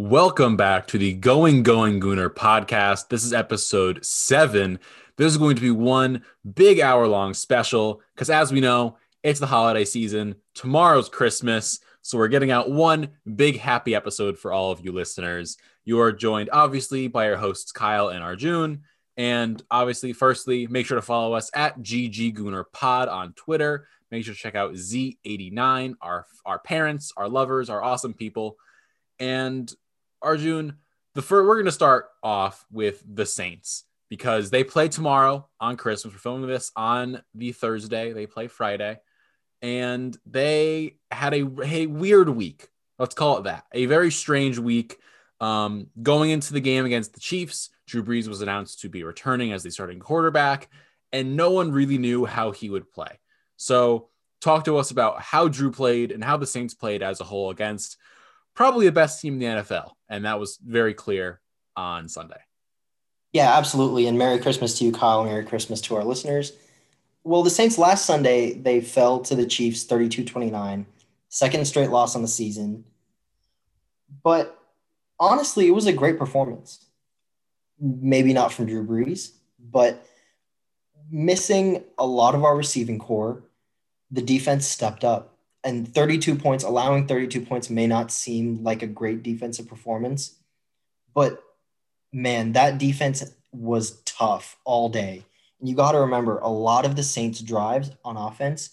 Welcome back to the Going Going Gooner podcast. This is episode seven. This is going to be one big hour long special because, as we know, it's the holiday season. Tomorrow's Christmas. So, we're getting out one big happy episode for all of you listeners. You are joined, obviously, by our hosts, Kyle and Arjun. And obviously, firstly, make sure to follow us at GG Gooner Pod on Twitter. Make sure to check out Z89, our, our parents, our lovers, our awesome people. And Arjun, the first, we're going to start off with the Saints because they play tomorrow on Christmas. We're filming this on the Thursday. They play Friday, and they had a, a weird week. Let's call it that. A very strange week. Um, going into the game against the Chiefs, Drew Brees was announced to be returning as the starting quarterback, and no one really knew how he would play. So, talk to us about how Drew played and how the Saints played as a whole against probably the best team in the NFL. And that was very clear on Sunday. Yeah, absolutely. And Merry Christmas to you, Kyle. Merry Christmas to our listeners. Well, the Saints last Sunday, they fell to the Chiefs 32 29, second straight loss on the season. But honestly, it was a great performance. Maybe not from Drew Brees, but missing a lot of our receiving corps, the defense stepped up and 32 points, allowing 32 points may not seem like a great defensive performance, but man, that defense was tough all day. And you got to remember, a lot of the Saints' drives on offense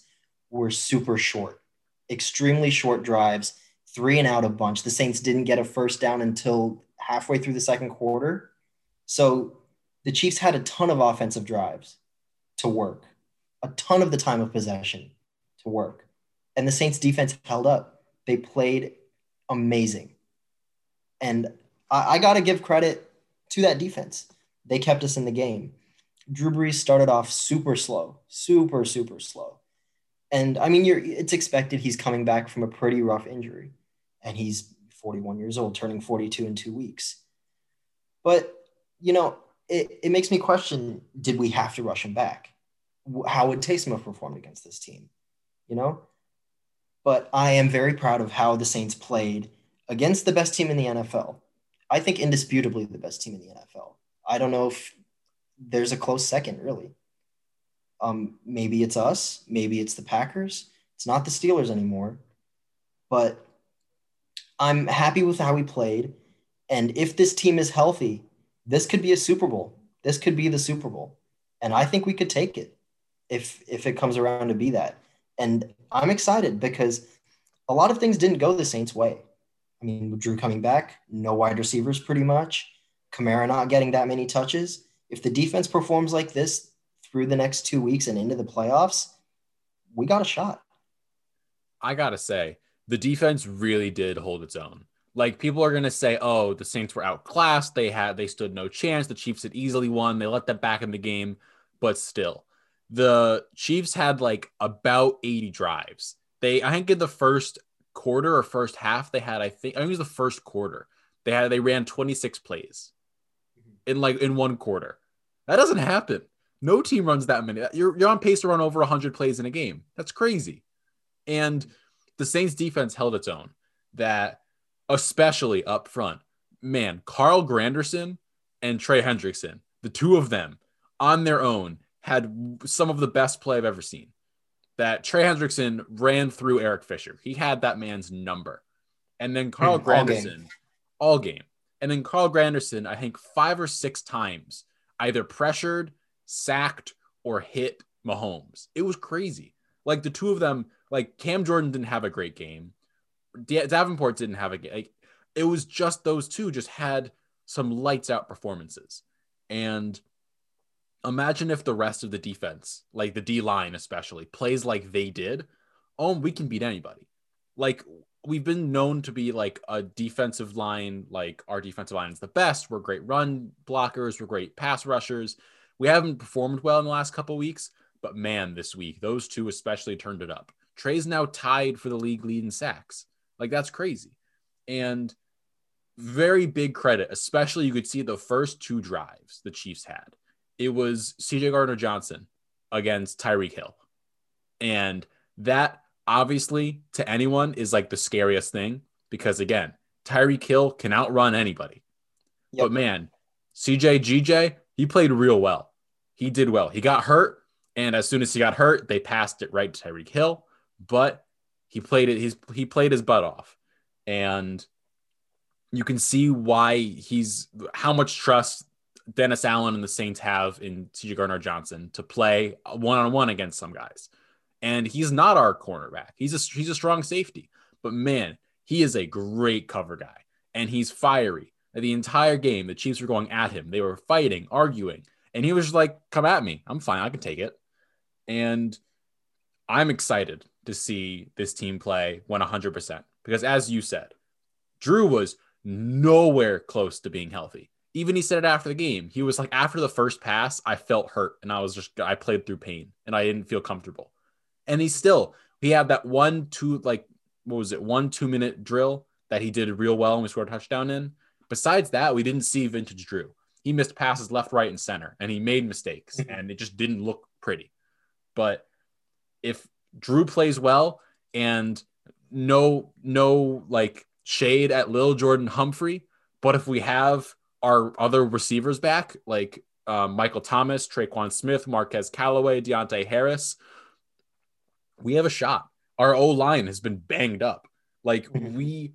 were super short, extremely short drives, three and out a bunch. The Saints didn't get a first down until halfway through the second quarter. So the Chiefs had a ton of offensive drives to work, a ton of the time of possession to work and the Saints defense held up. They played amazing. And I, I got to give credit to that defense. They kept us in the game. Drew Brees started off super slow, super, super slow. And I mean, you're, it's expected he's coming back from a pretty rough injury. And he's 41 years old, turning 42 in two weeks. But, you know, it, it makes me question did we have to rush him back? How would Taysom have performed against this team? You know, but I am very proud of how the Saints played against the best team in the NFL. I think indisputably the best team in the NFL. I don't know if there's a close second, really. Um, maybe it's us, maybe it's the Packers. It's not the Steelers anymore. But I'm happy with how we played. And if this team is healthy, this could be a Super Bowl. This could be the Super Bowl. And I think we could take it if if it comes around to be that. And I'm excited because a lot of things didn't go the Saints' way. I mean, Drew coming back, no wide receivers pretty much, Kamara not getting that many touches. If the defense performs like this through the next two weeks and into the playoffs, we got a shot. I got to say, the defense really did hold its own. Like people are to say, "Oh, the Saints were outclassed. They had they stood no chance. The Chiefs had easily won. They let them back in the game." But still, the Chiefs had like about 80 drives. They I think in the first quarter or first half they had I think I think it was the first quarter. They had they ran 26 plays mm-hmm. in like in one quarter. That doesn't happen. No team runs that many. Uh, you're you're on pace to run over 100 plays in a game. That's crazy. And the Saints defense held its own. That especially up front. Man, Carl Granderson and Trey Hendrickson, the two of them on their own had some of the best play I've ever seen. That Trey Hendrickson ran through Eric Fisher. He had that man's number. And then Carl mm, Granderson, all game. all game. And then Carl Granderson, I think five or six times, either pressured, sacked, or hit Mahomes. It was crazy. Like the two of them, like Cam Jordan didn't have a great game. Davenport didn't have a game. Like, it was just those two just had some lights out performances. And imagine if the rest of the defense, like the D line especially, plays like they did. Oh, we can beat anybody. Like we've been known to be like a defensive line, like our defensive line is the best. We're great run blockers, we're great pass rushers. We haven't performed well in the last couple weeks, but man, this week, those two especially turned it up. Trey's now tied for the league lead in sacks. Like that's crazy. And very big credit, especially you could see the first two drives the Chiefs had it was CJ Gardner Johnson against Tyreek Hill. And that obviously to anyone is like the scariest thing because again, Tyreek Hill can outrun anybody. Yep. But man, CJ GJ, he played real well. He did well. He got hurt, and as soon as he got hurt, they passed it right to Tyreek Hill. But he played it. He's he played his butt off, and you can see why he's how much trust Dennis Allen and the Saints have in CJ Gardner Johnson to play one on one against some guys. And he's not our cornerback. He's a he's a strong safety, but man, he is a great cover guy, and he's fiery. The entire game, the Chiefs were going at him. They were fighting, arguing, and he was like, "Come at me. I'm fine. I can take it." And I'm excited to see this team play 100% because, as you said, Drew was nowhere close to being healthy. Even he said it after the game. He was like, after the first pass, I felt hurt and I was just, I played through pain and I didn't feel comfortable. And he still, he had that one, two, like, what was it, one, two minute drill that he did real well and we scored a touchdown in. Besides that, we didn't see vintage Drew. He missed passes left, right, and center, and he made mistakes, Mm-hmm. and it just didn't look pretty. But if Drew plays well and no, no like shade at Lil Jordan Humphrey, but if we have our other receivers back, like um, Michael Thomas, Tre'Quan Smith, Marquez Callaway, Deonte Harris, we have a shot. Our O line has been banged up. Like Mhm. we,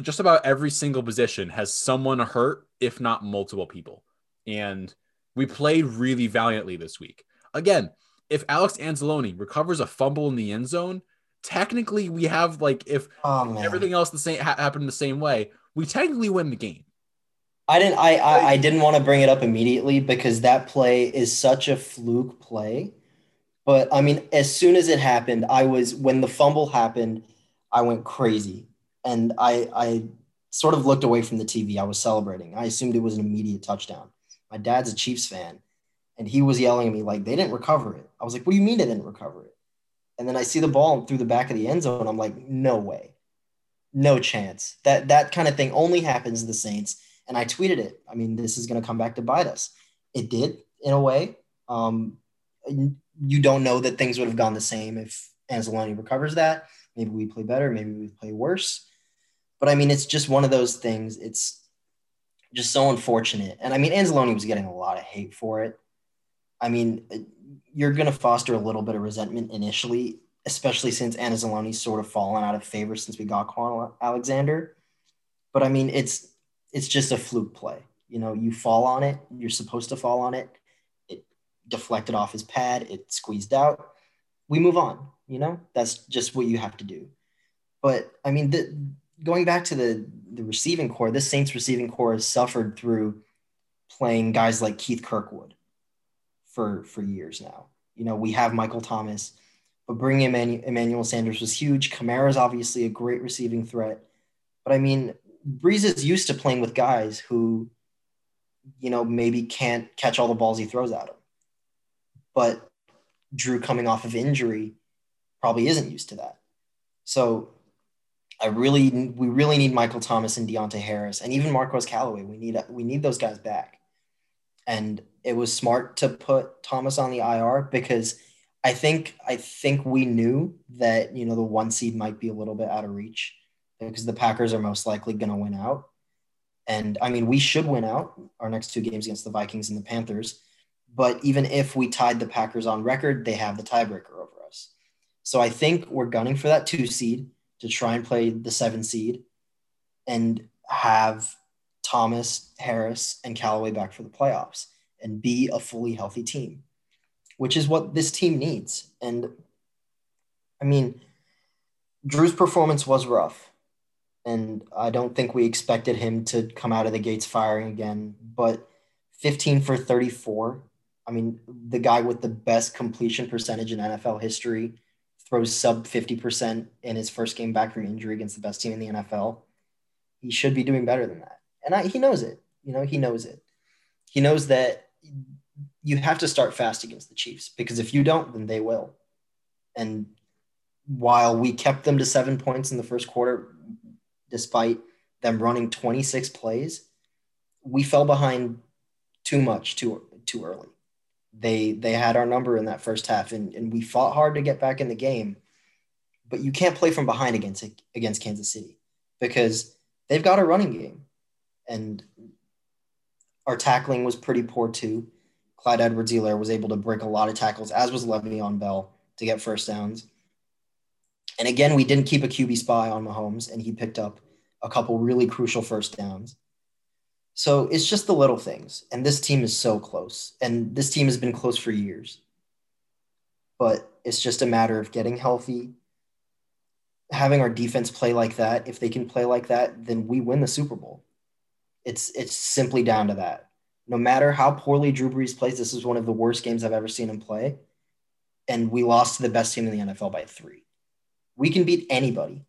just about every single position has someone hurt, if not multiple people. And we played really valiantly this week. Again, if Alex Anzalone recovers a fumble in the end zone, technically we have like if Oh everything else the same ha- happened the same way, we technically win the game. I didn't. I, I I didn't want to bring it up immediately because that play is such a fluke play. But I mean, as soon as it happened, I was when the fumble happened, I went crazy, and I I sort of looked away from the TV. I was celebrating. I assumed it was an immediate touchdown. My dad's a Chiefs fan, and he was yelling at me like they didn't recover it. I was like, "What do you mean they didn't recover it?" And then I see the ball through the back of the end zone. I'm like, "No way, no chance." That that kind of thing only happens to the Saints and I tweeted it. I mean, this is going to come back to bite us. It did in a way. Um, you don't know that things would have gone the same if Anzalone recovers that. Maybe we play better. Maybe we play worse. But I mean, it's just one of those things. It's just so unfortunate. And I mean, Anzalone was getting a lot of hate for it. I mean, you're going to foster a little bit of resentment initially, especially since Anzalone's sort of fallen out of favor since we got Kwon Alexander. But I mean, it's it's just a fluke play. You know, you fall on it, you're supposed to fall on it. It deflected off his pad, it squeezed out. We move on, you know? That's just what you have to do. But I mean, the, going back to the the receiving corps, this Saints receiving corps has suffered through playing guys like Keith Kirkwood for for years now. You know, we have Michael Thomas, but bringing Emmanuel, Sanders was huge. Kamara is obviously a great receiving threat. But I mean, Brees is used to playing with guys who, you know, maybe can't catch all the balls he throws at him. But Drew coming off of injury probably isn't used to that. So I really we really need Michael Thomas and Deonte Harris and even Marquez Callaway. We need we need those guys back. And it was smart to put Thomas on the IR because I think I think we knew that you know the one seed might be a little bit out of reach because the Packers are most likely going to win out. And I mean, we should win out our next two games against the Vikings and the Panthers. But even if we tied the Packers on record, they have the tiebreaker over us. So I think we're gunning for that two seed to try and play the seven seed and have Thomas, Harris, and Callaway back for the playoffs and be a fully healthy team, which is what this team needs. And I mean, Drew's performance was rough and I don't think we expected him to come out of the gates firing again. But 15 for 34. I mean, the guy with the best completion percentage in NFL history throws sub 50% in his first game back from injury against the best team in the NFL. He should be doing better than that. And I, he knows it. You know, he knows it. He knows that you have to start fast against the Chiefs because if you don't, then they will. And while we kept them to seven points in the first quarter, despite them running 26 plays, we fell behind too much too too early. They they had our number in that first half and, and we fought hard to get back in the game. But you can't play from behind against against Kansas City because they've got a running game. And our tackling was pretty poor too. Clyde Edwards Helaire was able to break a lot of tackles, as was Le'Veon Bell, to get first downs. And again, we didn't keep a QB spy on Mahomes, and he picked up a couple really crucial first downs. So it's just the little things. And this team is so close. And this team has been close for years. But it's just a matter of getting healthy, having our defense play like that. If they can play like that, then we win the Super Bowl. It's it's simply down to that. No matter how poorly Drew Brees plays, this is one of the worst games I've ever seen him play. And we lost to the best team in the NFL by three. We can beat anybody,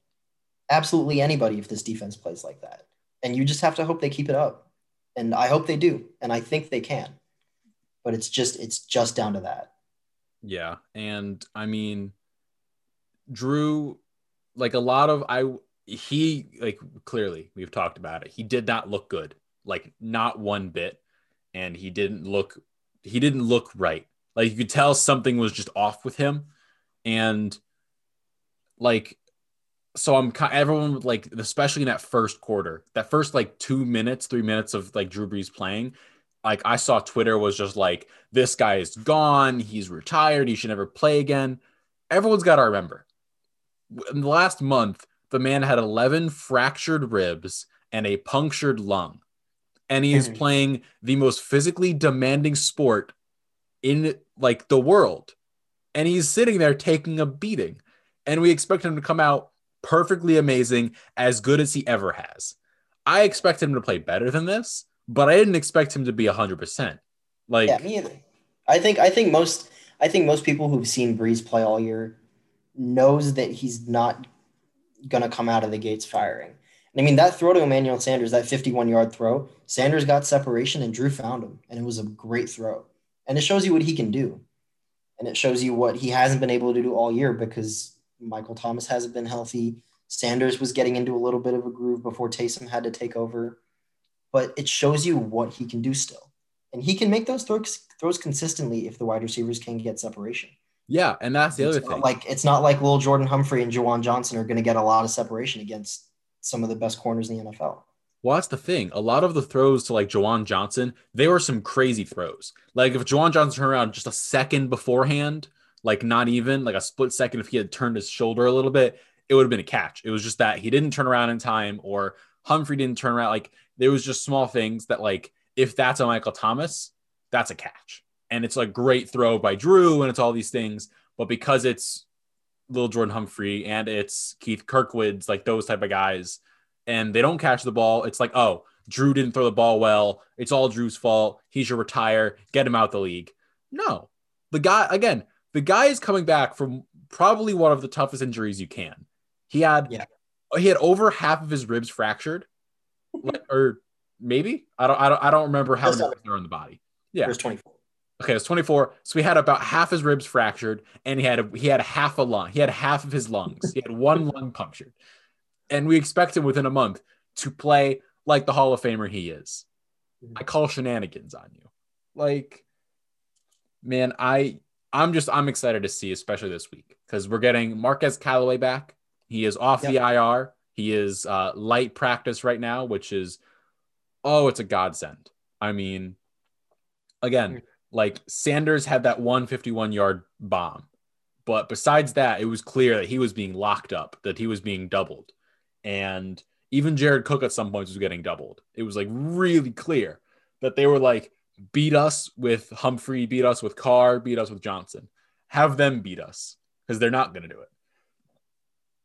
absolutely anybody, if this defense plays like that. And you just have to hope they keep it up. And I hope they do. And I think they can. But it's just it's just down to that. Yeah. And I mean, Drew, like a lot of I he like clearly we've talked about it. He did not look good, like not one bit, and he didn't look he didn't look right. Like you could tell something was just off with him, and like so I'm everyone like especially in that first quarter, that first like two minutes, three minutes of like Drew Brees playing. Like I saw Twitter was just like this guy is gone, he's retired, he should never play again. Everyone's got to remember in the last month the man had 11 fractured ribs and a punctured lung. And he is mm-hmm. playing the most physically demanding sport in like the world. And he's sitting there taking a beating. And we expect him to come out perfectly amazing, as good as he ever has. I expect him to play better than this, but I didn't expect him to be 100%. Like Yeah, me either. I think I think most I think most people who've seen Brees play all year knows that he's not going to come out of the gates firing. And I mean, that throw to Emmanuel Sanders, that 51 yard throw, Sanders got separation and Drew found him. And it was a great throw. And it shows you what he can do. And it shows you what he hasn't been able to do all year because Michael Thomas hasn't been healthy. Sanders was getting into a little bit of a groove before Taysom had to take over. But it shows you what he can do still. And he can make those throws, throws consistently if the wide receivers can get separation. Yeah, and that's the it's other thing. Like it's not like Lil Jordan Humphrey and Juwan Johnson are going to get a lot of separation against some of the best corners in the NFL. Well, that's the thing. A lot of the throws to like Juwan Johnson, they were some crazy throws. Like if Juwan Johnson turned around just a second beforehand, like not even like a split second, if he had turned his shoulder a little bit, it would have been a catch. It was just that he didn't turn around in time, or Humphrey didn't turn around. Like there was just small things that like if that's a Michael Thomas, that's a catch and it's a great throw by Drew, and it's all these things. But because it's Little Jordan Humphrey and it's Keith Kirkwood's like those type of guys, and they don't catch the ball, it's like, oh, Drew didn't throw the ball well. It's all Drew's fault. He should retire. Get him out the league. No, the guy again. The guy is coming back from probably one of the toughest injuries you can. He had yeah. he had over half of his ribs fractured, or maybe I don't I don't I don't remember how many are in the body. Yeah, there's 24. Okay, it's 24. So he had about half his ribs fractured, and he had a, he had half a lung. He had half of his lungs. He had one lung punctured, and we expect him within a month to play like the Hall of Famer he is. Mm-hmm. I call shenanigans on you. Like, man, I I'm just I'm excited to see, especially this week, because we're getting Marquez Callaway back. He is off yep. the IR. He is uh, light practice right now, which is oh, it's a godsend. I mean, again like Sanders had that 151 yard bomb. But besides that, it was clear that he was being locked up, that he was being doubled. And even Jared Cook at some points was getting doubled. It was like really clear that they were like, beat us with Humphrey, beat us with Carr, beat us with Johnson. Have them beat us because they're not going to do it.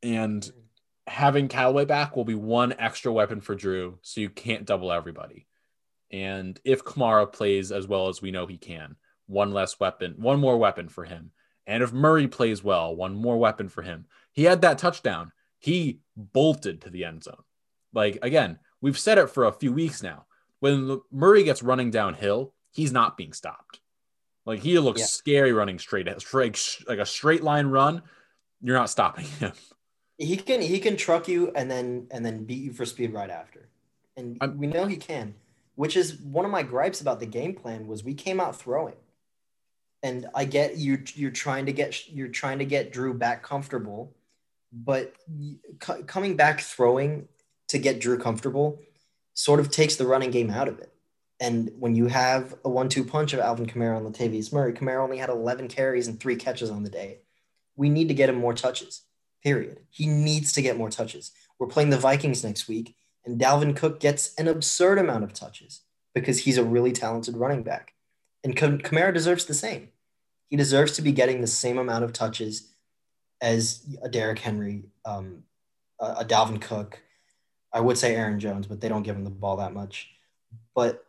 And having Callaway back will be one extra weapon for Drew, so you can't double everybody. And if Kamara plays as well as we know he can, one less weapon, one more weapon for him. And if Murray plays well, one more weapon for him. He had that touchdown. He bolted to the end zone. Like, again, we've said it for a few weeks now. When Murray gets running downhill, he's not being stopped. Like, he looks yeah. scary running straight, like a straight line run. You're not stopping him. He can he can truck you and then and then beat you for speed right after, and I'm, we know he can which is one of my gripes about the game plan was we came out throwing. And I get you you're trying to get you're trying to get Drew back comfortable, but coming back throwing to get Drew comfortable sort of takes the running game out of it. And when you have a one-two punch of Alvin Kamara and Latavius Murray, Kamara only had 11 carries and three catches on the day. We need to get him more touches. Period. He needs to get more touches. We're playing the Vikings next week, and Dalvin Cook gets an absurd amount of touches because he's a really talented running back. And Kamara deserves the same. He deserves to be getting the same amount of touches as a Derrick Henry, um, a, a Dalvin Cook. I would say Aaron Jones, but they don't give him the ball that much. But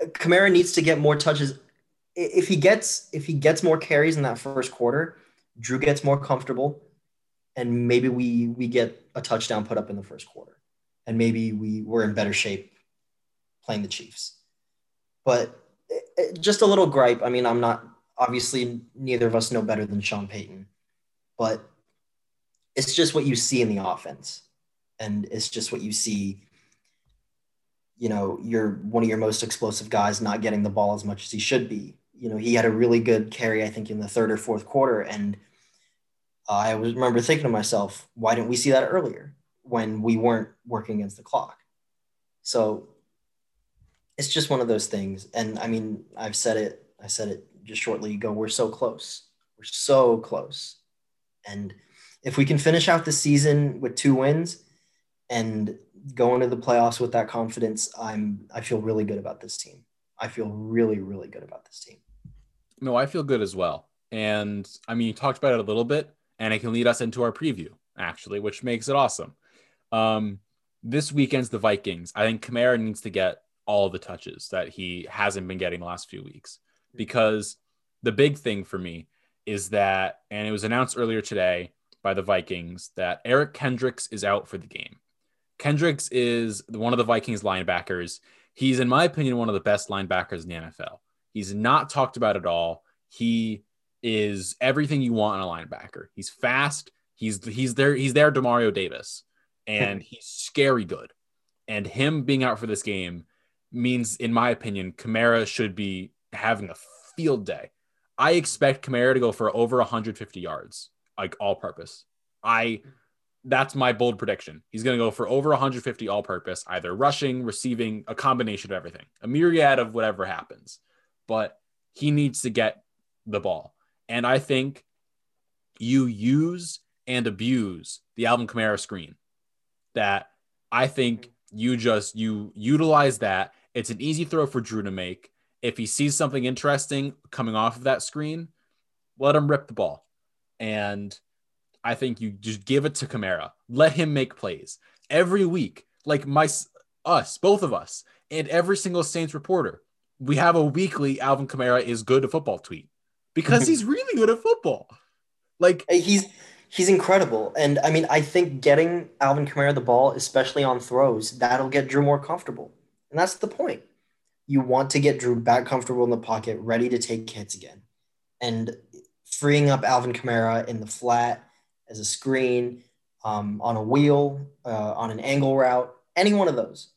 Kamara needs to get more touches. If he gets if he gets more carries in that first quarter, Drew gets more comfortable, and maybe we we get a touchdown put up in the first quarter, and maybe we we're in better shape playing the Chiefs. But just a little gripe. I mean, I'm not obviously neither of us know better than Sean Payton, but it's just what you see in the offense, and it's just what you see you know, you're one of your most explosive guys not getting the ball as much as he should be. You know, he had a really good carry, I think, in the third or fourth quarter. And I was remember thinking to myself, why didn't we see that earlier when we weren't working against the clock? So it's just one of those things. And I mean, I've said it, I said it just shortly ago. We're so close. We're so close. And if we can finish out the season with two wins and going into the playoffs with that confidence, I'm I feel really good about this team. I feel really really good about this team. No, I feel good as well. And I mean, you talked about it a little bit, and it can lead us into our preview actually, which makes it awesome. Um, this weekend's the Vikings. I think Kamara needs to get all the touches that he hasn't been getting the last few weeks because the big thing for me is that, and it was announced earlier today by the Vikings that Eric Kendricks is out for the game. Kendricks is one of the Vikings linebackers. He's, in my opinion, one of the best linebackers in the NFL. He's not talked about at all. He is everything you want in a linebacker. He's fast. He's he's there. He's there. Demario Davis, and hmm. he's scary good. And him being out for this game means, in my opinion, Kamara should be having a field day. I expect Kamara to go for over 150 yards, like all purpose. I that's my bold prediction. He's going to go for over 150 all purpose, either rushing, receiving, a combination of everything, a myriad of whatever happens. But he needs to get the ball. And I think you use and abuse the Alvin Kamara screen. That I think you just you utilize that. It's an easy throw for Drew to make. If he sees something interesting coming off of that screen, let him rip the ball. And I think you just give it to Kamara. Let him make plays every week. Like my us, both of us, and every single Saints reporter. We have a weekly Alvin Kamara is good at football tweet because he's really good at football. Like he's he's incredible. And I mean, I think getting Alvin Kamara the ball, especially on throws, that'll get Drew more comfortable. And that's the point. You want to get Drew back comfortable in the pocket, ready to take hits again. And freeing up Alvin Kamara in the flat as a screen, um, on a wheel, uh, on an angle route, any one of those.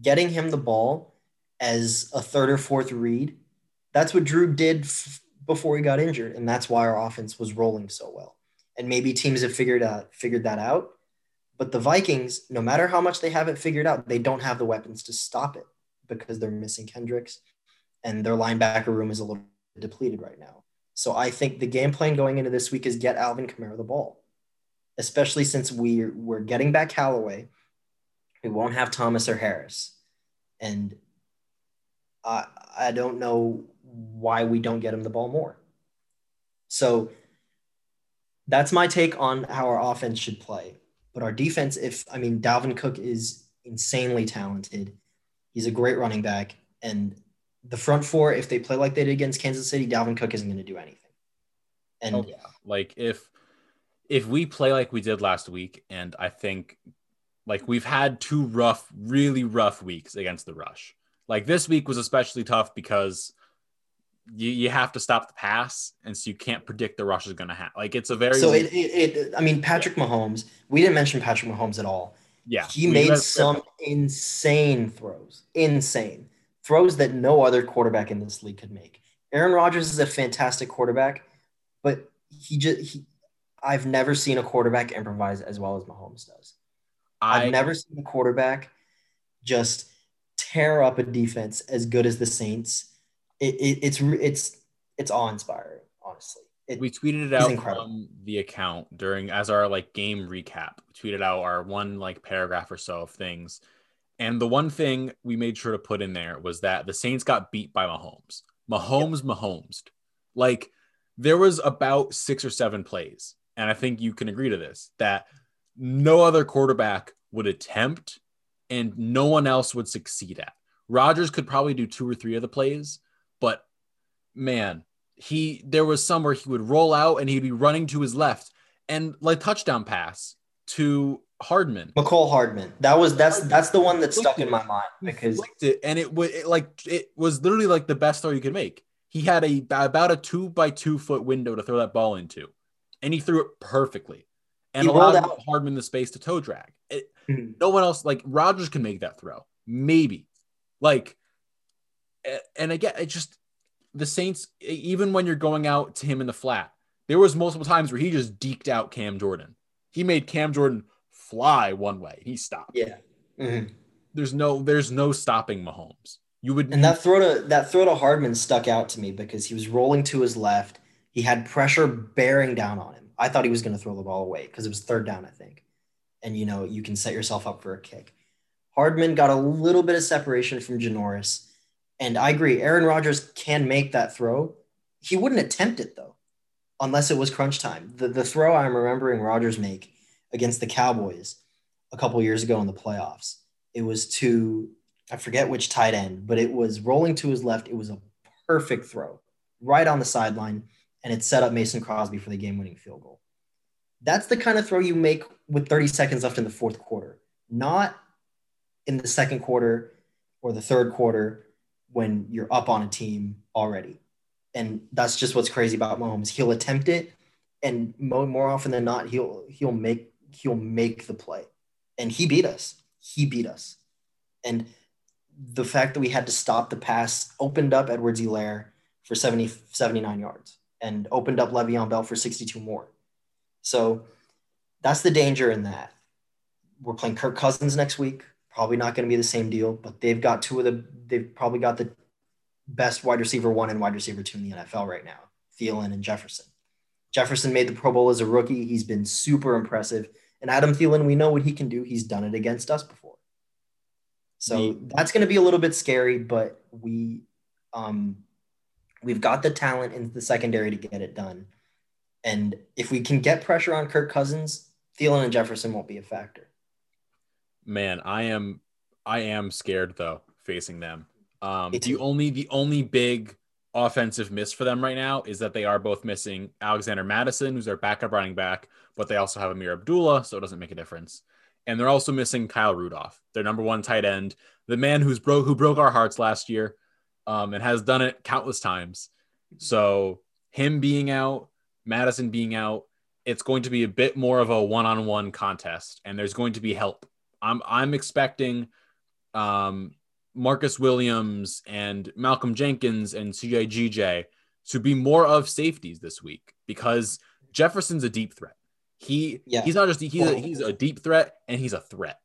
Getting him the ball as a third or fourth read, that's what Drew did f- before he got injured, and that's why our offense was rolling so well. And maybe teams have figured out figured that out, but the Vikings, no matter how much they have it figured out, they don't have the weapons to stop it because they're missing Kendricks, and their linebacker room is a little depleted right now. So I think the game plan going into this week is get Alvin Kamara the ball, especially since we we're getting back Callaway. We won't have Thomas or Harris, and I I don't know why we don't get him the ball more. So that's my take on how our offense should play. But our defense, if I mean Dalvin Cook is insanely talented, he's a great running back, and the front four, if they play like they did against Kansas City, Dalvin Cook isn't going to do anything. And oh, yeah, like if if we play like we did last week, and I think like we've had two rough, really rough weeks against the rush. Like this week was especially tough because you, you have to stop the pass, and so you can't predict the rush is going to happen. Like it's a very so it, it, it, I mean Patrick Mahomes. We didn't mention Patrick Mahomes at all. Yeah, he made some insane throws, insane throws that no other quarterback in this league could make. Aaron Rodgers is a fantastic quarterback, but he just he I've never seen a quarterback improvise as well as Mahomes does. I've never seen a quarterback just tear up a defense as good as the Saints. It, it, it's it's it's awe inspiring, honestly. It, we tweeted it out incredible. from the account during as our like game recap. We tweeted out our one like paragraph or so of things. And the one thing we made sure to put in there was that the Saints got beat by Mahomes. Mahomes, yep. Mahomes. Like there was about six or seven plays, and I think you can agree to this that no other quarterback would attempt and no one else would succeed at. Rodgers could probably do two or three of the plays, but man, he there was some where he would roll out and he'd be running to his left and like touchdown pass to Hardman. Mecole Hardman. That was that's that's the one that stuck in my mind because it and it was like it was literally like the best throw you could make. He had a about a two by two foot window to throw that ball into, and he threw it perfectly, and he allowed out. Hardman the space to toe drag. It, mm-hmm. No one else like Rodgers can make that throw, maybe, like, and again, it just the Saints, even when you're going out to him in the flat, there was multiple times where he just deked out Cam Jordan. He made Cam Jordan fly one way. He stopped. Yeah. Mm-hmm. There's no there's no stopping Mahomes. You would And that throw to that throw to Hardman stuck out to me because he was rolling to his left. He had pressure bearing down on him. I thought he was going to throw the ball away because it was third down, I think. And you know, you can set yourself up for a kick. Hardman got a little bit of separation from Janoris and I agree, Aaron Rodgers can make that throw. He wouldn't attempt it though, unless it was crunch time. The the throw I'm remembering Rodgers make against the Cowboys a couple years ago in the playoffs. It was to I forget which tight end, but it was rolling to his left. It was a perfect throw right on the sideline, and it set up Mason Crosby for the game-winning field goal. That's the kind of throw you make with 30 seconds left in the fourth quarter, not in the second quarter or the third quarter when you're up on a team already. And that's just what's crazy about Mahomes. He'll attempt it, and more, often than not, he'll he'll make he'll make the play. And he beat us. He beat us. And the fact that we had to stop the pass opened up Edwards-Helaire for 70, 79 yards and opened up Le'Veon Bell for 62 more. So that's the danger in that. We're playing Kirk Cousins next week. Probably not going to be the same deal, but they've got two of the they've probably got the best wide receiver one and wide receiver two in the NFL right now, Thielen and Jefferson. Jefferson made the Pro Bowl as a rookie. He's been super impressive. And Adam Thielen, we know what he can do. He's done it against us before. So that's going to be a little bit scary, but we um, we've got the talent in the secondary to get it done. And if we can get pressure on Kirk Cousins, Thielen and Jefferson won't be a factor. Man, I am I am scared though facing them. Um, the only the only big offensive miss for them right now is that they are both missing Alexander Mattison, who's their backup running back, but they also have Ameer Abdullah, so it doesn't make a difference. And they're also missing Kyle Rudolph, their number one tight end, the man who's broke who broke our hearts last year, um, and has done it countless times. So him being out, Mattison being out, it's going to be a bit more of a one-on-one contest, and there's going to be help I'm I'm expecting um, Marcus Williams and Malcolm Jenkins and CJ GJ to be more of safeties this week because Jefferson's a deep threat. He yeah. he's not just he's a, he's a deep threat and he's a threat.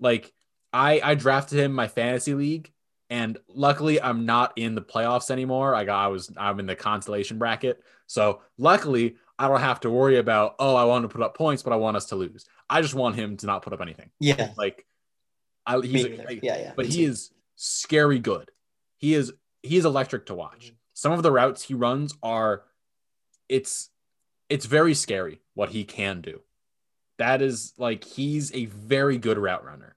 Like I I drafted him in my fantasy league and luckily I'm not in the playoffs anymore. I got I was I'm in the constellation bracket. So luckily I don't have to worry about oh I want to put up points but I want us to lose. I just want him to not put up anything. Yeah. Like, I, he's a, yeah, yeah. But he is scary good. He is he is electric to watch. Some of the routes he runs are, it's it's very scary what he can do. That is like he's a very good route runner,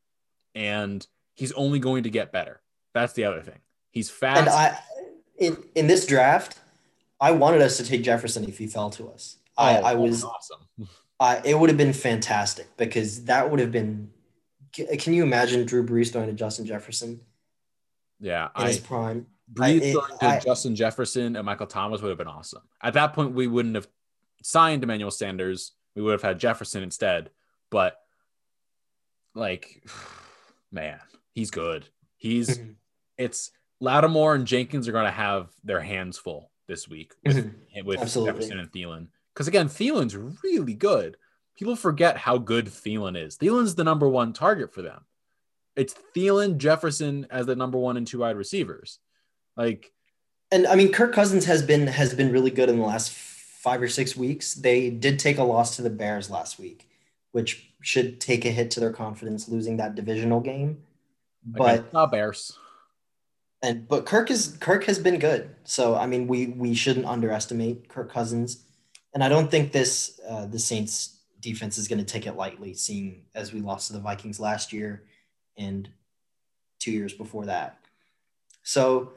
and he's only going to get better. That's the other thing. He's fast. And I in in this draft, I wanted us to take Jefferson if he fell to us. Oh, I, I was awesome. uh, it would have been fantastic because that would have been. Can you imagine Drew Brees throwing to Justin Jefferson? Yeah, in I, his prime. Brees throwing to I, Justin Jefferson and Michael Thomas would have been awesome. At that point, we wouldn't have signed Emmanuel Sanders. We would have had Jefferson instead. But like, man, he's good. He's mm-hmm. it's Lattimore and Jenkins are going to have their hands full this week with, mm-hmm. with Jefferson and Thielen. Because again, Thielen's really good, people forget how good Thielen is. Thielen's the number one target for them. It's Thielen, Jefferson as the number one and two wide receivers. Like, and I mean, Kirk Cousins has been has been really good in the last five or six weeks. They did take a loss to the Bears last week, which should take a hit to their confidence losing that divisional game. But not Bears. And but Kirk is Kirk has been good. So I mean, we we shouldn't underestimate Kirk Cousins. And I don't think this uh, the Saints defense is going to take it lightly, seeing as we lost to the Vikings last year and two years before that. So,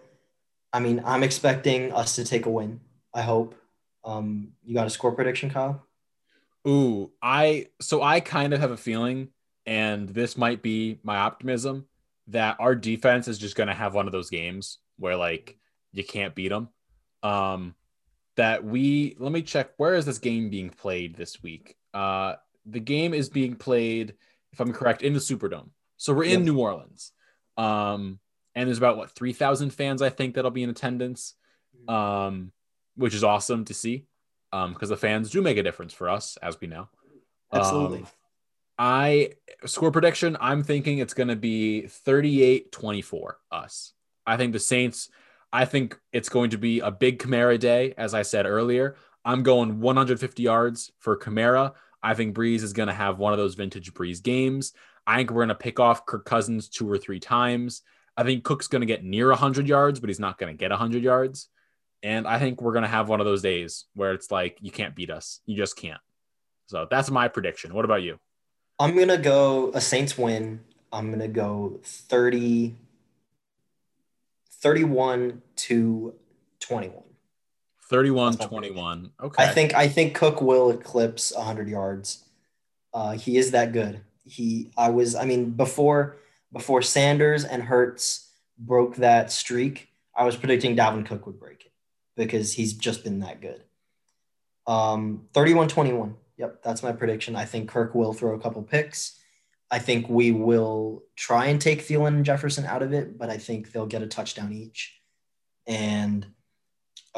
I mean, I'm expecting us to take a win. I hope. Um, you got a score prediction, Kyle? Ooh, I so I kind of have a feeling, and this might be my optimism that our defense is just going to have one of those games where like you can't beat them. Um, that we let me check where is this game being played this week? Uh, the game is being played, if I'm correct, in the Superdome. So we're in yep. New Orleans. Um, and there's about what 3,000 fans I think that'll be in attendance. Um, which is awesome to see. Um, because the fans do make a difference for us, as we know. Absolutely. Um, I score prediction, I'm thinking it's going to be 38 24 us. I think the Saints, I think it's going to be a big Kamara day, as I said earlier. I'm going 150 yards for Kamara. I think Brees is going to have one of those vintage Brees games. I think we're going to pick off Kirk Cousins two or three times. I think Cook's going to get near 100 yards, but he's not going to get 100 yards. And I think we're going to have one of those days where it's like, you can't beat us. You just can't. So that's my prediction. What about you? I'm going to go a Saints win. I'm going to go 30, 31 to 21. 31 21. Okay. I think I think Cook will eclipse 100 yards. Uh, he is that good. He I was I mean before before Sanders and Hurts broke that streak, I was predicting Dalvin Cook would break it because he's just been that good. Um 31-21. Yep, that's my prediction. I think Kirk will throw a couple picks. I think we will try and take Thielen and Jefferson out of it, but I think they'll get a touchdown each. And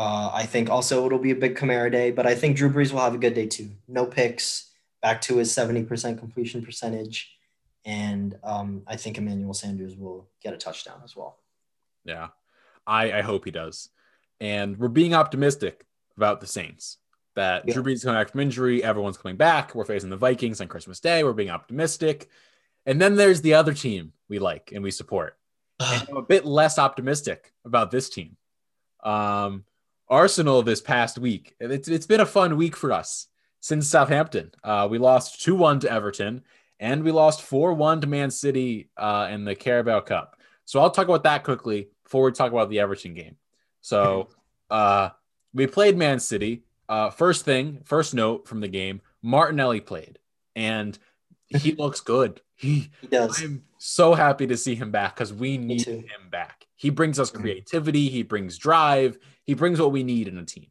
uh, I think also it'll be a big Kamara day, but I think Drew Brees will have a good day too. No picks, back to his 70% completion percentage. And um, I think Emmanuel Sanders will get a touchdown as well. Yeah, I, I hope he does. And we're being optimistic about the Saints that yeah. Drew Brees is coming back from injury. Everyone's coming back. We're facing the Vikings on Christmas Day. We're being optimistic. And then there's the other team we like and we support. and I'm a bit less optimistic about this team. Um, Arsenal this past week. It's, it's been a fun week for us since Southampton. Uh, we lost 2 1 to Everton and we lost 4 1 to Man City uh, in the Carabao Cup. So I'll talk about that quickly before we talk about the Everton game. So uh, we played Man City. Uh, first thing, first note from the game Martinelli played and he looks good. He, he does. I'm so happy to see him back because we need him back. He brings us mm-hmm. creativity, he brings drive, he brings what we need in a team.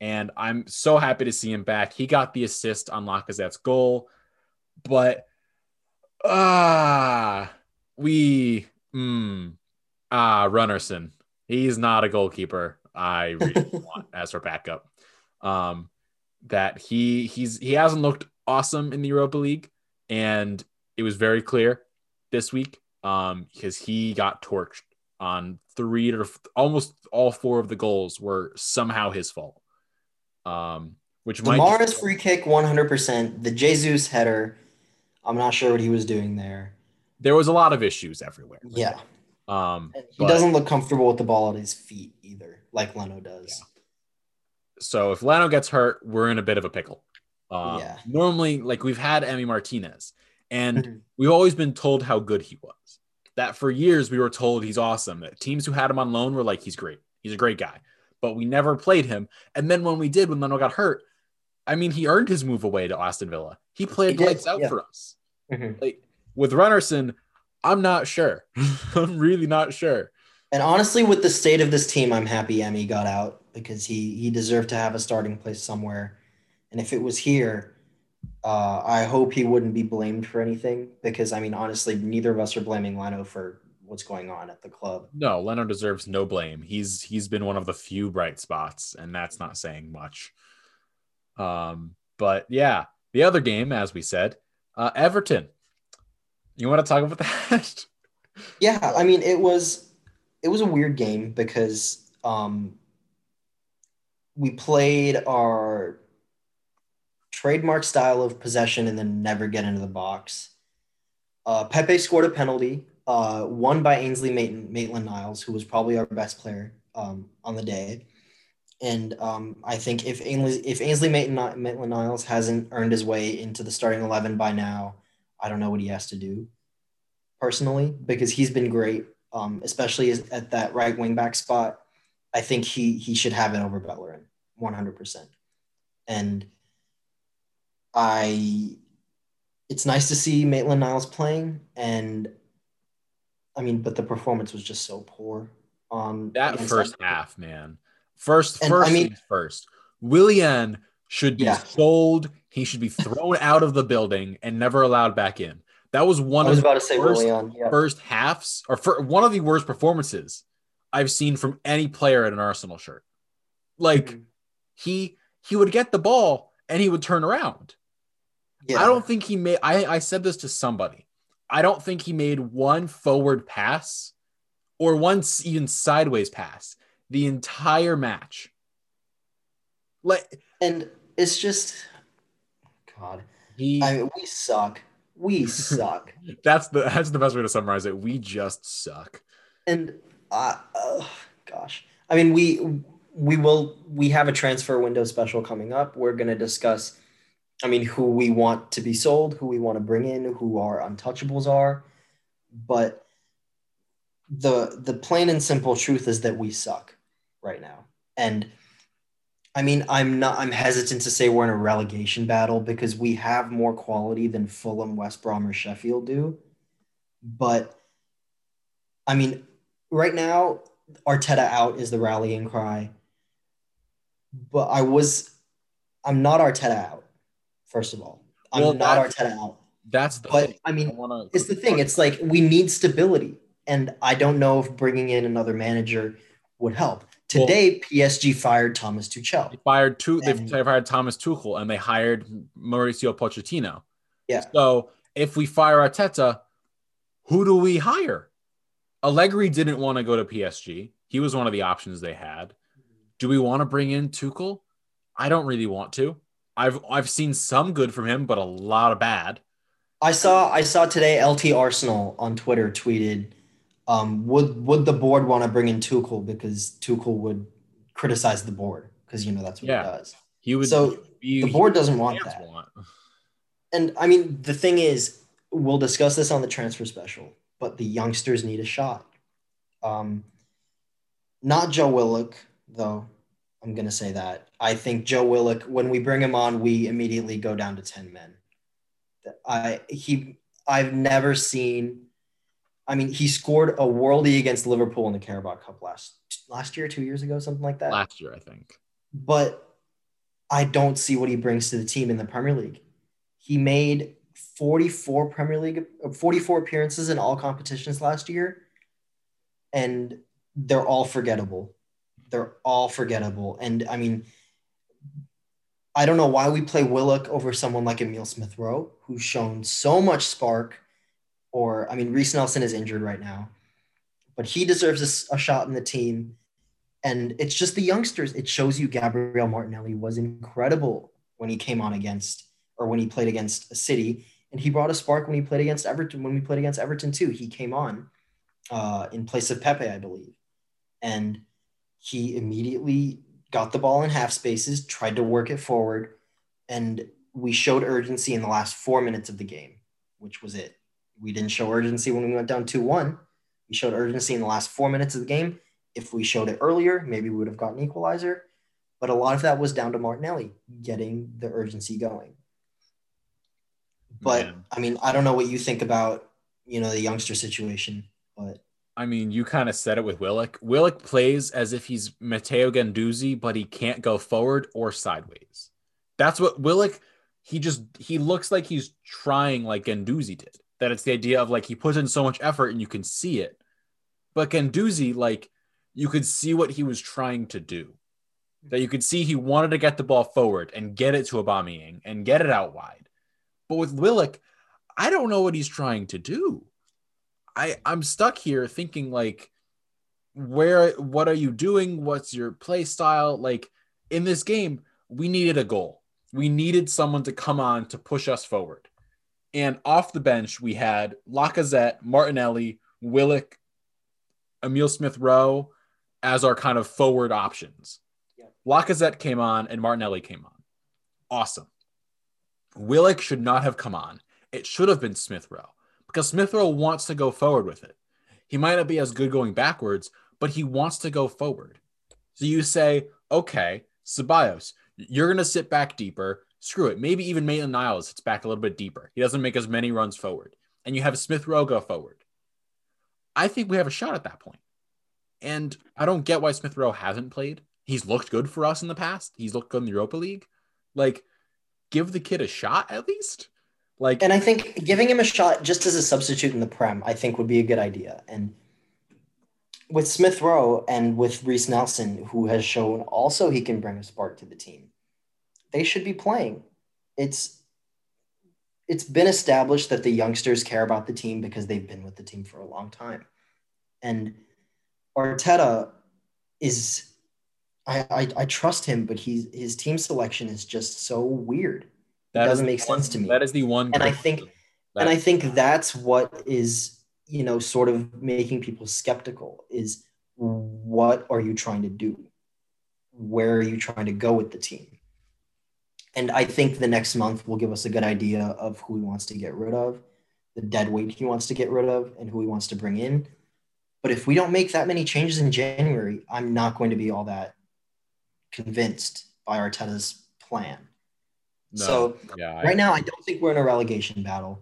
And I'm so happy to see him back. He got the assist on Lacazette's goal, but ah, uh, we mm, ah Runarsson. He's not a goalkeeper. I really want as our backup. Um, that he he's he hasn't looked awesome in the Europa League, and it was very clear this week um, because he got torched on three or almost all four of the goals were somehow his fault. Um, which might Mahrez's free kick 100%. The Jesus header, I'm not sure what he was doing there. There was a lot of issues everywhere. Yeah. Um, he but, doesn't look comfortable with the ball at his feet either, like Leno does. Yeah. So if Leno gets hurt, we're in a bit of a pickle. Uh, yeah. Normally, like we've had Emi Martinez, and mm-hmm. we've always been told how good he was that for years we were told he's awesome. That teams who had him on loan were like, he's great. He's a great guy. But we never played him. And then when we did, when Leno got hurt, I mean, he earned his move away to Aston Villa. He played he lights out yeah. for us. Mm-hmm. Like, with Runarsson, I'm not sure. I'm really not sure. And honestly, with the state of this team, I'm happy Emmy got out because he he deserved to have a starting place somewhere. And if it was here, uh, I hope he wouldn't be blamed for anything because I mean, honestly, neither of us are blaming Leno for what's going on at the club. No, Leno deserves no blame. He's he's been one of the few bright spots, and that's not saying much. Um, but yeah, The other game, as we said, uh, Everton. You want to talk about that? Yeah, I mean it was it was a weird game because um, we played our trademark style of possession and then never get into the box. Uh, Pepe scored a penalty, uh, won by Ainsley Maitland Niles, who was probably our best player um, on the day. And um, I think if Ainsley, if Ainsley Maitland Niles hasn't earned his way into the starting 11 by now, I don't know what he has to do personally because he's been great, um, especially at that right wing back spot. I think he he should have it over Bellerin, 100%. And I, it's nice to see Maitland Niles playing, and I mean, but the performance was just so poor on that first that. half, man. First, and, first, I mean, first. Willian should be yeah. sold. He should be thrown out of the building and never allowed back in. That was one I was of about to say first, Willian, yeah. first halves, or for one of the worst performances I've seen from any player in an Arsenal shirt. Like mm-hmm. he he would get the ball and he would turn around. Yeah. I don't think he made. I I said this to somebody. I don't think he made one forward pass or one even sideways pass the entire match. Like, and it's just, God, he. I mean, we suck. We suck. that's the that's the best way to summarize it. We just suck. And uh, oh, gosh, I mean, we we will we have a transfer window special coming up. We're going to discuss. I mean, who we want to be sold, who we want to bring in, who our untouchables are, but the the plain and simple truth is that we suck right now. And I mean, I'm not I'm hesitant to say we're in a relegation battle because we have more quality than Fulham, West Brom, or Sheffield do. But I mean, right now, Arteta out is the rallying cry. But I was I'm not Arteta out, first of all. I'm well, not Arteta out. That's the but thing. I mean, I wanna... it's the thing. It's like we need stability. And I don't know if bringing in another manager would help. Today, well, PSG fired Thomas Tuchel. They fired two. They fired Thomas Tuchel, and they hired Mauricio Pochettino. Yeah. So if we fire Arteta, who do we hire? Allegri didn't want to go to PSG. He was one of the options they had. Do we want to bring in Tuchel? I don't really want to. I've I've seen some good from him, but a lot of bad. I saw I saw today LT Arsenal on Twitter tweeted um, would would the board want to bring in Tuchel because Tuchel would criticize the board because you know that's what yeah. he does. He would. So be, the board doesn't want that. Want. And I mean, the thing is, we'll discuss this on the transfer special, but the youngsters need a shot. Um, not Joe Willock, though. I'm gonna say that. I think Joe Willock, when we bring him on, we immediately go down to ten men. I he I've never seen I mean, he scored a worldie against Liverpool in the Carabao Cup last last year, two years ago, something like that. Last year, I think. But I don't see what he brings to the team in the Premier League. He made 44 Premier League, 44 appearances in all competitions last year, and they're all forgettable. They're all forgettable. And I mean, I don't know why we play Willock over someone like Emil Smith Rowe, who's shown so much spark or I mean, Reiss Nelson is injured right now, but he deserves a, a, shot in the team. And it's just the youngsters. It shows you Gabriel Martinelli was incredible when he came on against or when he played against a City, and he brought a spark when he played against Everton. When we played against Everton too, he came on uh, in place of Pepe, I believe, and he immediately got the ball in half spaces, tried to work it forward, and we showed urgency in the last four minutes of the game, which was it we didn't show urgency when we went down 2 1. We showed urgency in the last four minutes of the game. If we showed it earlier, maybe we would have gotten equalizer. But a lot of that was down to Martinelli getting the urgency going. But Man. I mean, I don't know what you think about, you know, the youngster situation, but I mean, you kind of said it with Willock. Willock plays as if he's Matteo Guendouzi, but he can't go forward or sideways. That's what Willock. He just he looks like he's trying like Guendouzi did that it's the idea of like he puts in so much effort and you can see it. But Guendouzi, like you could see what he was trying to do. That you could see he wanted to get the ball forward and get it to Aubameyang and get it out wide. But with Willock, I don't know what he's trying to do. I I'm stuck here thinking like where what are you doing? What's your play style? Like in this game, we needed a goal. We needed someone to come on to push us forward. And off the bench, we had Lacazette, Martinelli, Willock, Emil Smith Rowe as our kind of forward options. Yeah. Lacazette came on and Martinelli came on. Awesome. Willock should not have come on. It should have been Smith Rowe because Smith Rowe wants to go forward with it. He might not be as good going backwards, but he wants to go forward. So you say, okay, Ceballos, you're going to sit back deeper. Screw it. Maybe even Maitland Niles sits back a little bit deeper. He doesn't make as many runs forward. And you have Smith Rowe go forward. I think we have a shot at that point. And I don't get why Smith Rowe hasn't played. He's looked good for us in the past. He's looked good in the Europa League. Like, give the kid a shot at least. Like, and I think giving him a shot just as a substitute in the Prem, I think would be a good idea. And with Smith Rowe and with Reiss Nelson, who has shown also he can bring a spark to the team, they should be playing. It's it's been established that the youngsters care about the team because they've been with the team for a long time. And Arteta is I, I, I trust him, but he's his team selection is just so weird. That doesn't make one, sense to me. That is the one and I think that. and I think that's what is, you know, sort of making people skeptical is what are you trying to do? Where are you trying to go with the team? And I think the next month will give us a good idea of who he wants to get rid of, the dead weight he wants to get rid of, and who he wants to bring in. But if we don't make that many changes in January, I'm not going to be all that convinced by Arteta's plan. No, so yeah, right I, now, I don't think we're in a relegation battle.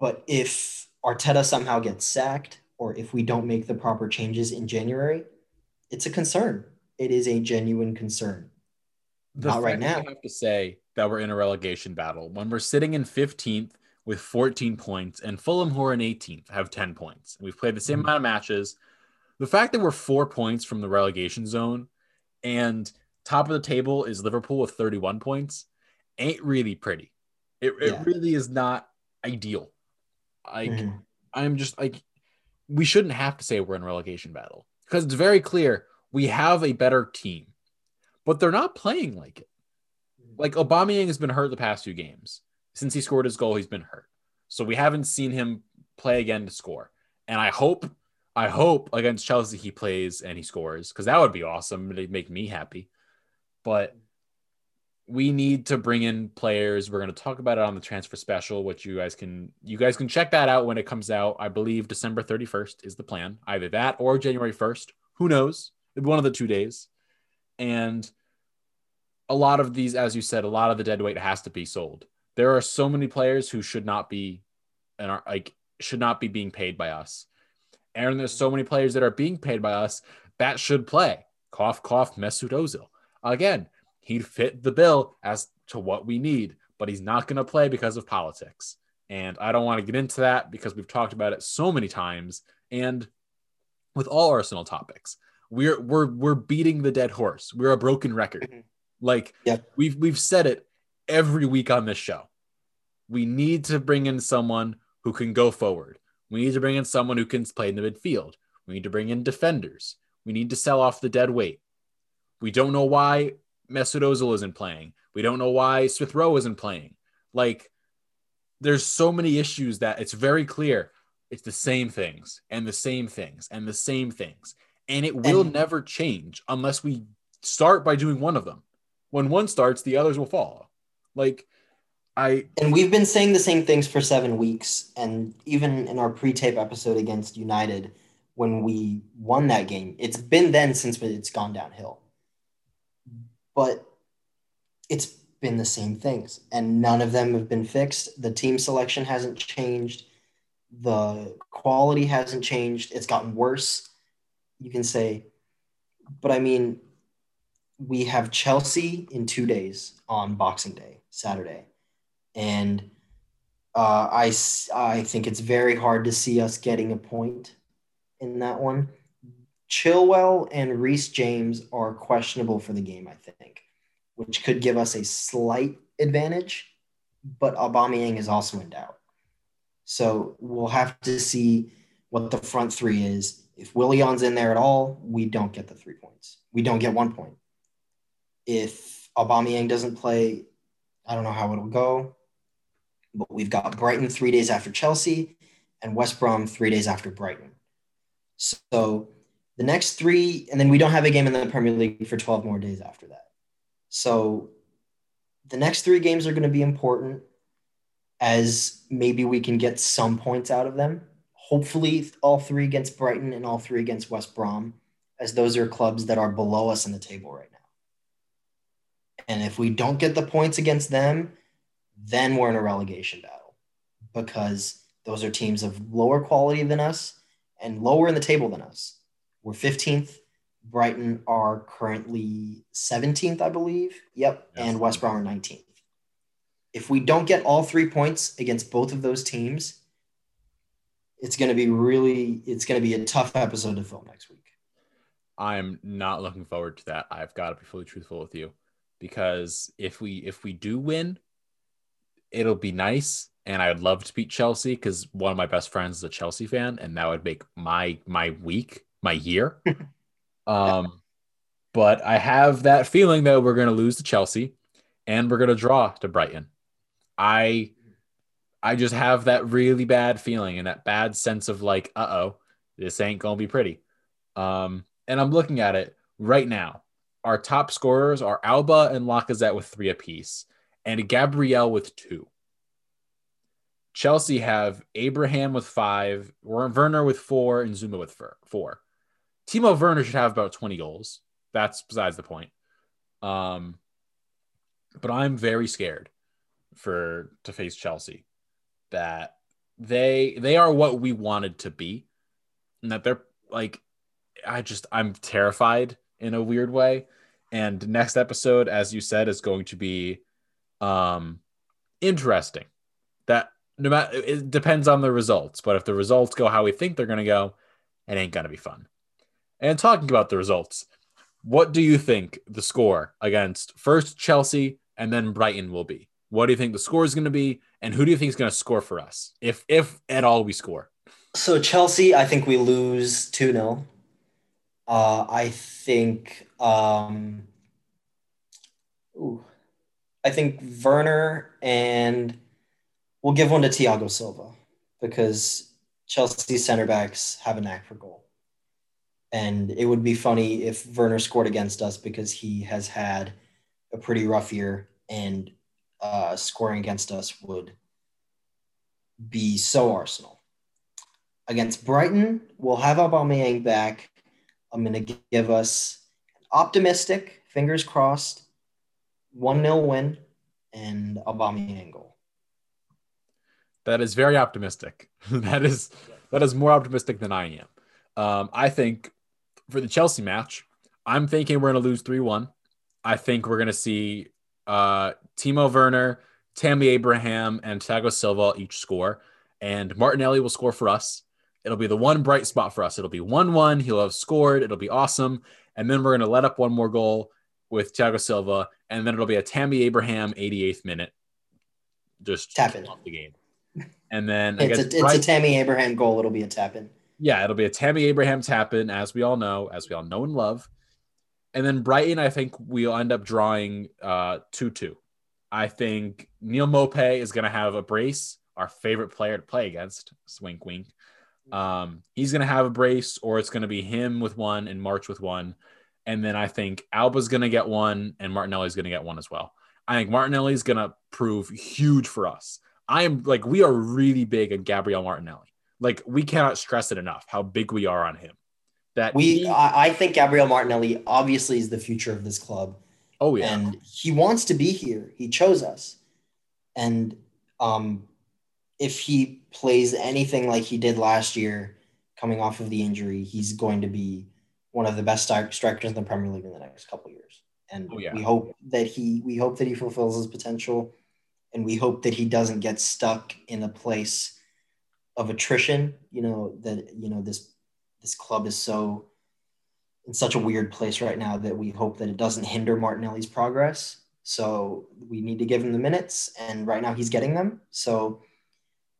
But if Arteta somehow gets sacked, or if we don't make the proper changes in January, it's a concern. It is a genuine concern. Not right now. I have to say that we're in a relegation battle when we're sitting in 15th with 14 points, and Fulham, who are in 18th, have 10 points. We've played the same mm-hmm. amount of matches. The fact that we're four points from the relegation zone and top of the table is Liverpool with 31 points ain't really pretty. It, yeah. it really is not ideal. Like, mm-hmm. I'm just like, we shouldn't have to say we're in relegation battle because it's very clear we have a better team but they're not playing like it. Like Aubameyang has been hurt the past two games. Since he scored his goal, he's been hurt. So we haven't seen him play again to score. And I hope, I hope against Chelsea he plays and he scores because that would be awesome. It'd make me happy. But we need to bring in players. We're going to talk about it on the transfer special, which you guys can you guys can check that out when it comes out. I believe December 31st is the plan. Either that or January 1st. Who knows? One of the two days. And a lot of these, as you said, a lot of the dead weight has to be sold. There are so many players who should not be and are like should not be being paid by us. And there's so many players that are being paid by us that should play. Cough, cough, Mesut Ozil. Again, he'd fit the bill as to what we need, but he's not going to play because of politics. And I don't want to get into that because we've talked about it so many times. And with all Arsenal topics, we're we're we're beating the dead horse. We're a broken record. Mm-hmm. Like we've we've said it every week on this show. We need to bring in someone who can go forward. We need to bring in someone who can play in the midfield. We need to bring in defenders. We need to sell off the dead weight. We don't know why Mesut Ozil isn't playing. We don't know why Smith Rowe isn't playing. Like, there's so many issues that it's very clear it's the same things and the same things and the same things and it will and, never change unless we start by doing one of them. When one starts, the others will follow. Like I and we've been saying the same things for seven weeks, and even in our pre-tape episode against United, when we won that game, it's been then since it's gone downhill. But it's been the same things, and none of them have been fixed. The team selection hasn't changed. The quality hasn't changed. It's gotten worse you can say, but I mean, we have Chelsea in two days on Boxing Day, Saturday. And uh, I, I think it's very hard to see us getting a point in that one. Chilwell and Reece James are questionable for the game, I think, which could give us a slight advantage. but Aubameyang is also in doubt. So we'll have to see what the front three is. If Willian's in there at all, we don't get the three points. We don't get one point. If Aubameyang doesn't play, I don't know how it'll go. But we've got Brighton three days after Chelsea and West Brom three days after Brighton. So the next three, and then we don't have a game in the Premier League for 12 more days after that. So the next three games are going to be important as maybe we can get some points out of them. Hopefully, all three against Brighton and all three against West Brom, as those are clubs that are below us in the table right now. And if we don't get the points against them, then we're in a relegation battle because those are teams of lower quality than us and lower in the table than us. We're 15th. Brighton are currently 17th, I believe. Yep. Yes. And West Brom are 19th. If we don't get all three points against both of those teams, it's going to be really, it's going to be a tough episode to film next week. I'm not looking forward to that. I've got to be fully truthful with you because if we if we do win, it'll be nice and I would love to beat Chelsea because one of my best friends is a Chelsea fan, and that would make my my week, my year. um, but I have that feeling that we're going to lose to Chelsea, and we're going to draw to Brighton. I I just have that really bad feeling and that bad sense of like, uh oh, this ain't gonna be pretty. Um, and I'm looking at it right now. Our top scorers are Auba and Lacazette with three apiece, and Gabriel with two. Chelsea have Abraham with five, Werner with four, and Zouma with four. Timo Werner should have about 20 goals. That's besides the point. Um, but I'm very scared for to face Chelsea. That they they are what we wanted to be, and that they're like, I just I'm terrified in a weird way. And next episode, as you said, is going to be um interesting. That no matter it depends on the results, but if the results go how we think they're going to go, it ain't going to be fun. And talking about the results, what do you think the score against first Chelsea and then Brighton will be? What do you think the score is going to be, and who do you think is going to score for us, if if at all we score? So Chelsea, I think we lose two 0 uh, I think. Um, ooh, I think Werner and We'll give one to Thiago Silva because Chelsea center backs have a knack for goal. And it would be funny if Werner scored against us because he has had a pretty rough year and uh, scoring against us would be so Arsenal. Against Brighton, we'll have Aubameyang back. I'm going to give us an optimistic, fingers crossed, 1 0 win and Aubameyang goal. That is very optimistic. that is that is more optimistic than I am. Um, I think for the Chelsea match, I'm thinking we're going to lose 3 1. I think we're going to see uh, Timo Werner, Tammy Abraham, and Thiago Silva each score. And Martinelli will score for us. It'll be the one bright spot for us. It'll be 1 1. He'll have scored. It'll be awesome. And then we're going to let up one more goal with Thiago Silva. And then it'll be a Tammy Abraham 88th minute. Just tap in off the game. And then it's, a, it's a Tammy Abraham goal. It'll be a tap in. Yeah, it'll be a Tammy Abraham tap in, as we all know, as we all know and love. And then Brighton, I think we'll end up drawing uh 2 2. I think Neal Maupay is going to have a brace, our favorite player to play against. Swink wink. Um, he's going to have a brace, or it's going to be him with one and March with one. And then I think Auba's going to get one, and Martinelli's going to get one as well. I think Martinelli's going to prove huge for us. I am like we are really big on Gabriel Martinelli. Like we cannot stress it enough how big we are on him. That we, he, I think Gabriel Martinelli obviously is the future of this club. Oh yeah, and he wants to be here. He chose us, and um, if he plays anything like he did last year, coming off of the injury, he's going to be one of the best strikers in the Premier League in the next couple years. And oh, yeah. we hope that he we hope that he fulfills his potential and we hope that he doesn't get stuck in a place of attrition. You know that you know this this club is so in such a weird place right now that we hope that it doesn't hinder Martinelli's progress. So we need to give him the minutes, and right now he's getting them. So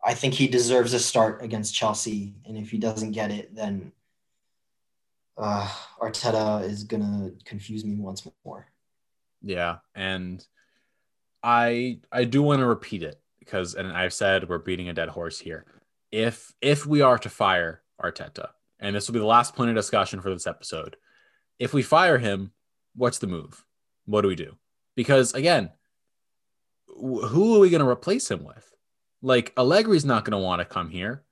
I think he deserves a start against Chelsea, and if he doesn't get it, then uh, Arteta is gonna confuse me once more. Yeah, and I I do want to repeat it because, and I've said we're beating a dead horse here. If if we are to fire Arteta, and this will be the last point of discussion for this episode, if we fire him, what's the move? What do we do? Because again, who are we going to replace him with? Like Allegri's not going to want to come here.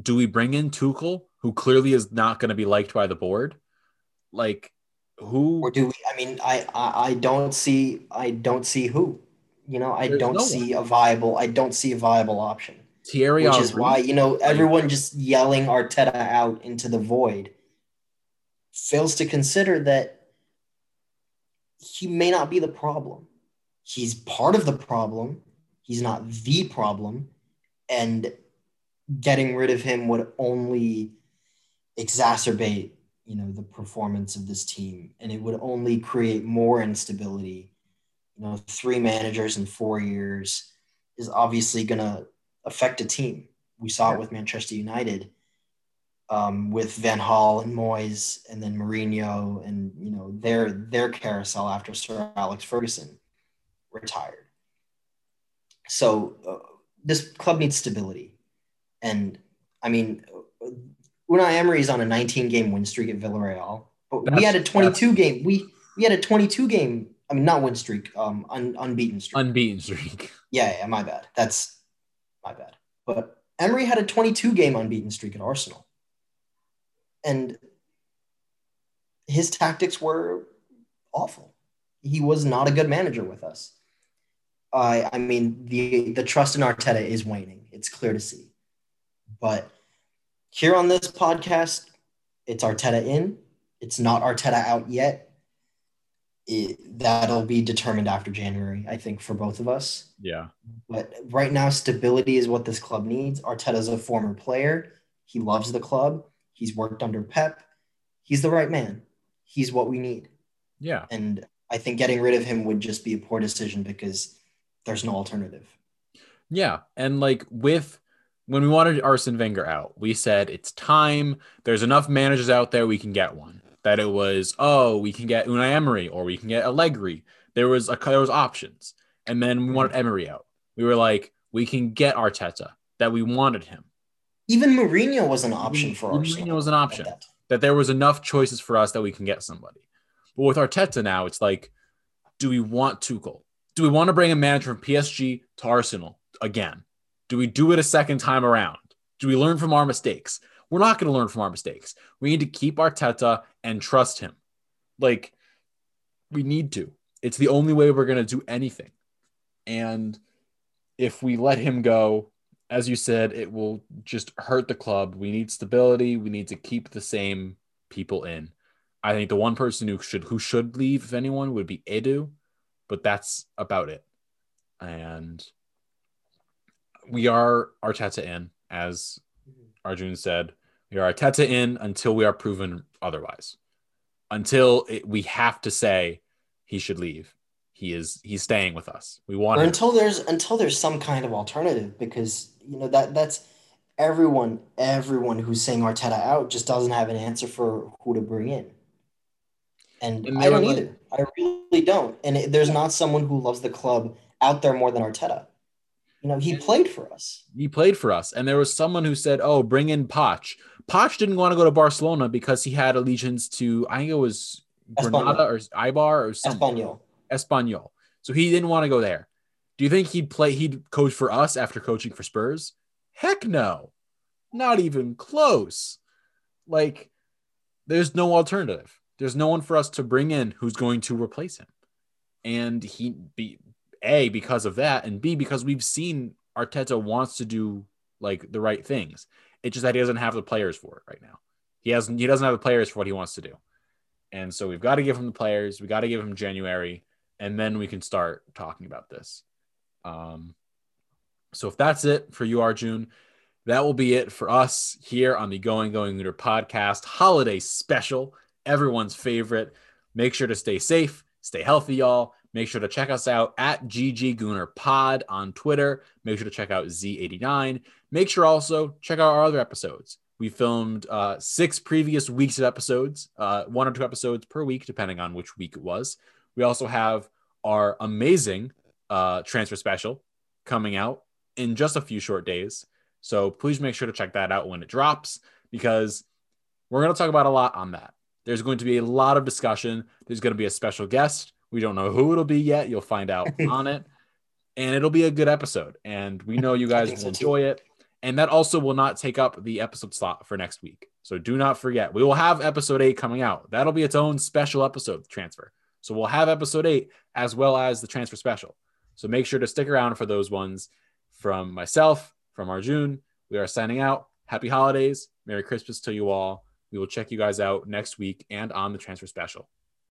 Do we bring in Tuchel, who clearly is not going to be liked by the board? Like who? Or do we? I mean, I I, I don't see I don't see who. You know, I There's don't no see a viable. I don't see a viable option. Thierry which is why you know everyone just yelling Arteta out into the void fails to consider that he may not be the problem. He's part of the problem. He's not the problem, and getting rid of him would only exacerbate you know the performance of this team, and it would only create more instability. You know, three managers in four years is obviously going to affect a team. We saw Yeah. it with Manchester United, um, with Van Gaal and Moyes, and then Mourinho, and you know their their carousel after Sir Alex Ferguson retired. So uh, this club needs stability, and I mean, Unai Emery is on a 19 game win streak at Villarreal, but we had a 22 game we we had a 22 game. I mean, not win streak, um, un, unbeaten streak. unbeaten streak. Yeah, yeah, my bad. That's my bad. But Emery had a 22 game unbeaten streak at Arsenal. And his tactics were awful. He was not a good manager with us. I I mean the the trust in Arteta is waning. It's clear to see. But here on this podcast, it's Arteta in. It's not Arteta out yet. It, that'll be determined after January, I think, for both of us. Yeah. But right now, stability is what this club needs. Arteta's a former player. He loves the club. He's worked under Pep. He's the right man. He's what we need. Yeah. And I think getting rid of him would just be a poor decision because there's no alternative. Yeah. And like with when we wanted Arsene Wenger out, we said it's time. There's enough managers out there we can get one. That it was, oh, we can get Unai Emery or we can get Allegri. There was a there was options. And then we wanted mm-hmm. Emery out. We were like, we can get Arteta. That we wanted him. Even Mourinho was an option for Arsenal. Mourinho was an option. at that. That there was enough choices for us that we can get somebody. But with Arteta now, it's like, do we want Tuchel? Do we want to bring a manager from PSG to Arsenal again? Do we do it a second time around? Do we learn from our mistakes? We're not going to learn from our mistakes. We need to keep Arteta and trust him. Like, we need to. It's the only way we're going to do anything. And if we let him go, as you said, it will just hurt the club. We need stability. We need to keep the same people in. I think the one person who should who should leave, if anyone, would be Edu, but that's about it. And we are Arteta in, as Arjun said. We are Arteta in until we are proven otherwise. Until it, we have to say he should leave. He is he's staying with us. We want or him. until there's until there's some kind of alternative because you know that that's everyone everyone who's saying Arteta out just doesn't have an answer for who to bring in. And, And I don't like- either. I really don't. And it, there's not someone who loves the club out there more than Arteta. You know, he played for us. he played for us. And there was someone who said, "Oh, bring in Poch." Poch didn't want to go to Barcelona because he had allegiance to I think it was Granada or Eibar or something. Espanyol. Espanyol. So he didn't want to go there. Do you think he'd play? He'd coach for us after coaching for Spurs? Heck no, not even close. Like, there's no alternative. There's no one for us to bring in who's going to replace him. And he be a because of that, and b because we've seen Arteta wants to do like the right things. It's just that he doesn't have the players for it right now. He hasn't. He doesn't have the players for what he wants to do. And so we've got to give him the players. We got to give him January, and then we can start talking about this. Um, so if that's it for you, Arjun, that will be it for us here on the Going Going Leader podcast holiday special. Everyone's favorite. Make sure to stay safe, stay healthy, y'all. Make sure to check us out at GG Gooner Pod on Twitter. Make sure to check out Z89. Make sure also check out our other episodes. We filmed uh, six previous weeks of episodes, uh, one or two episodes per week, depending on which week it was. We also have our amazing uh, transfer special coming out in just a few short days. So please make sure to check that out when it drops because we're going to talk about a lot on that. There's going to be a lot of discussion. There's going to be a special guest. We don't know who it'll be yet. You'll find out on it. And it'll be a good episode. And we know you guys will so enjoy too. it. And that also will not take up the episode slot for next week. So do not forget, we will have episode eight coming out. That'll be its own special episode transfer. So we'll have episode eight as well as the transfer special. So make sure to stick around for those ones from myself, from Arjun. We are signing out. Happy holidays. Merry Christmas to you all. We will check you guys out next week and on the transfer special.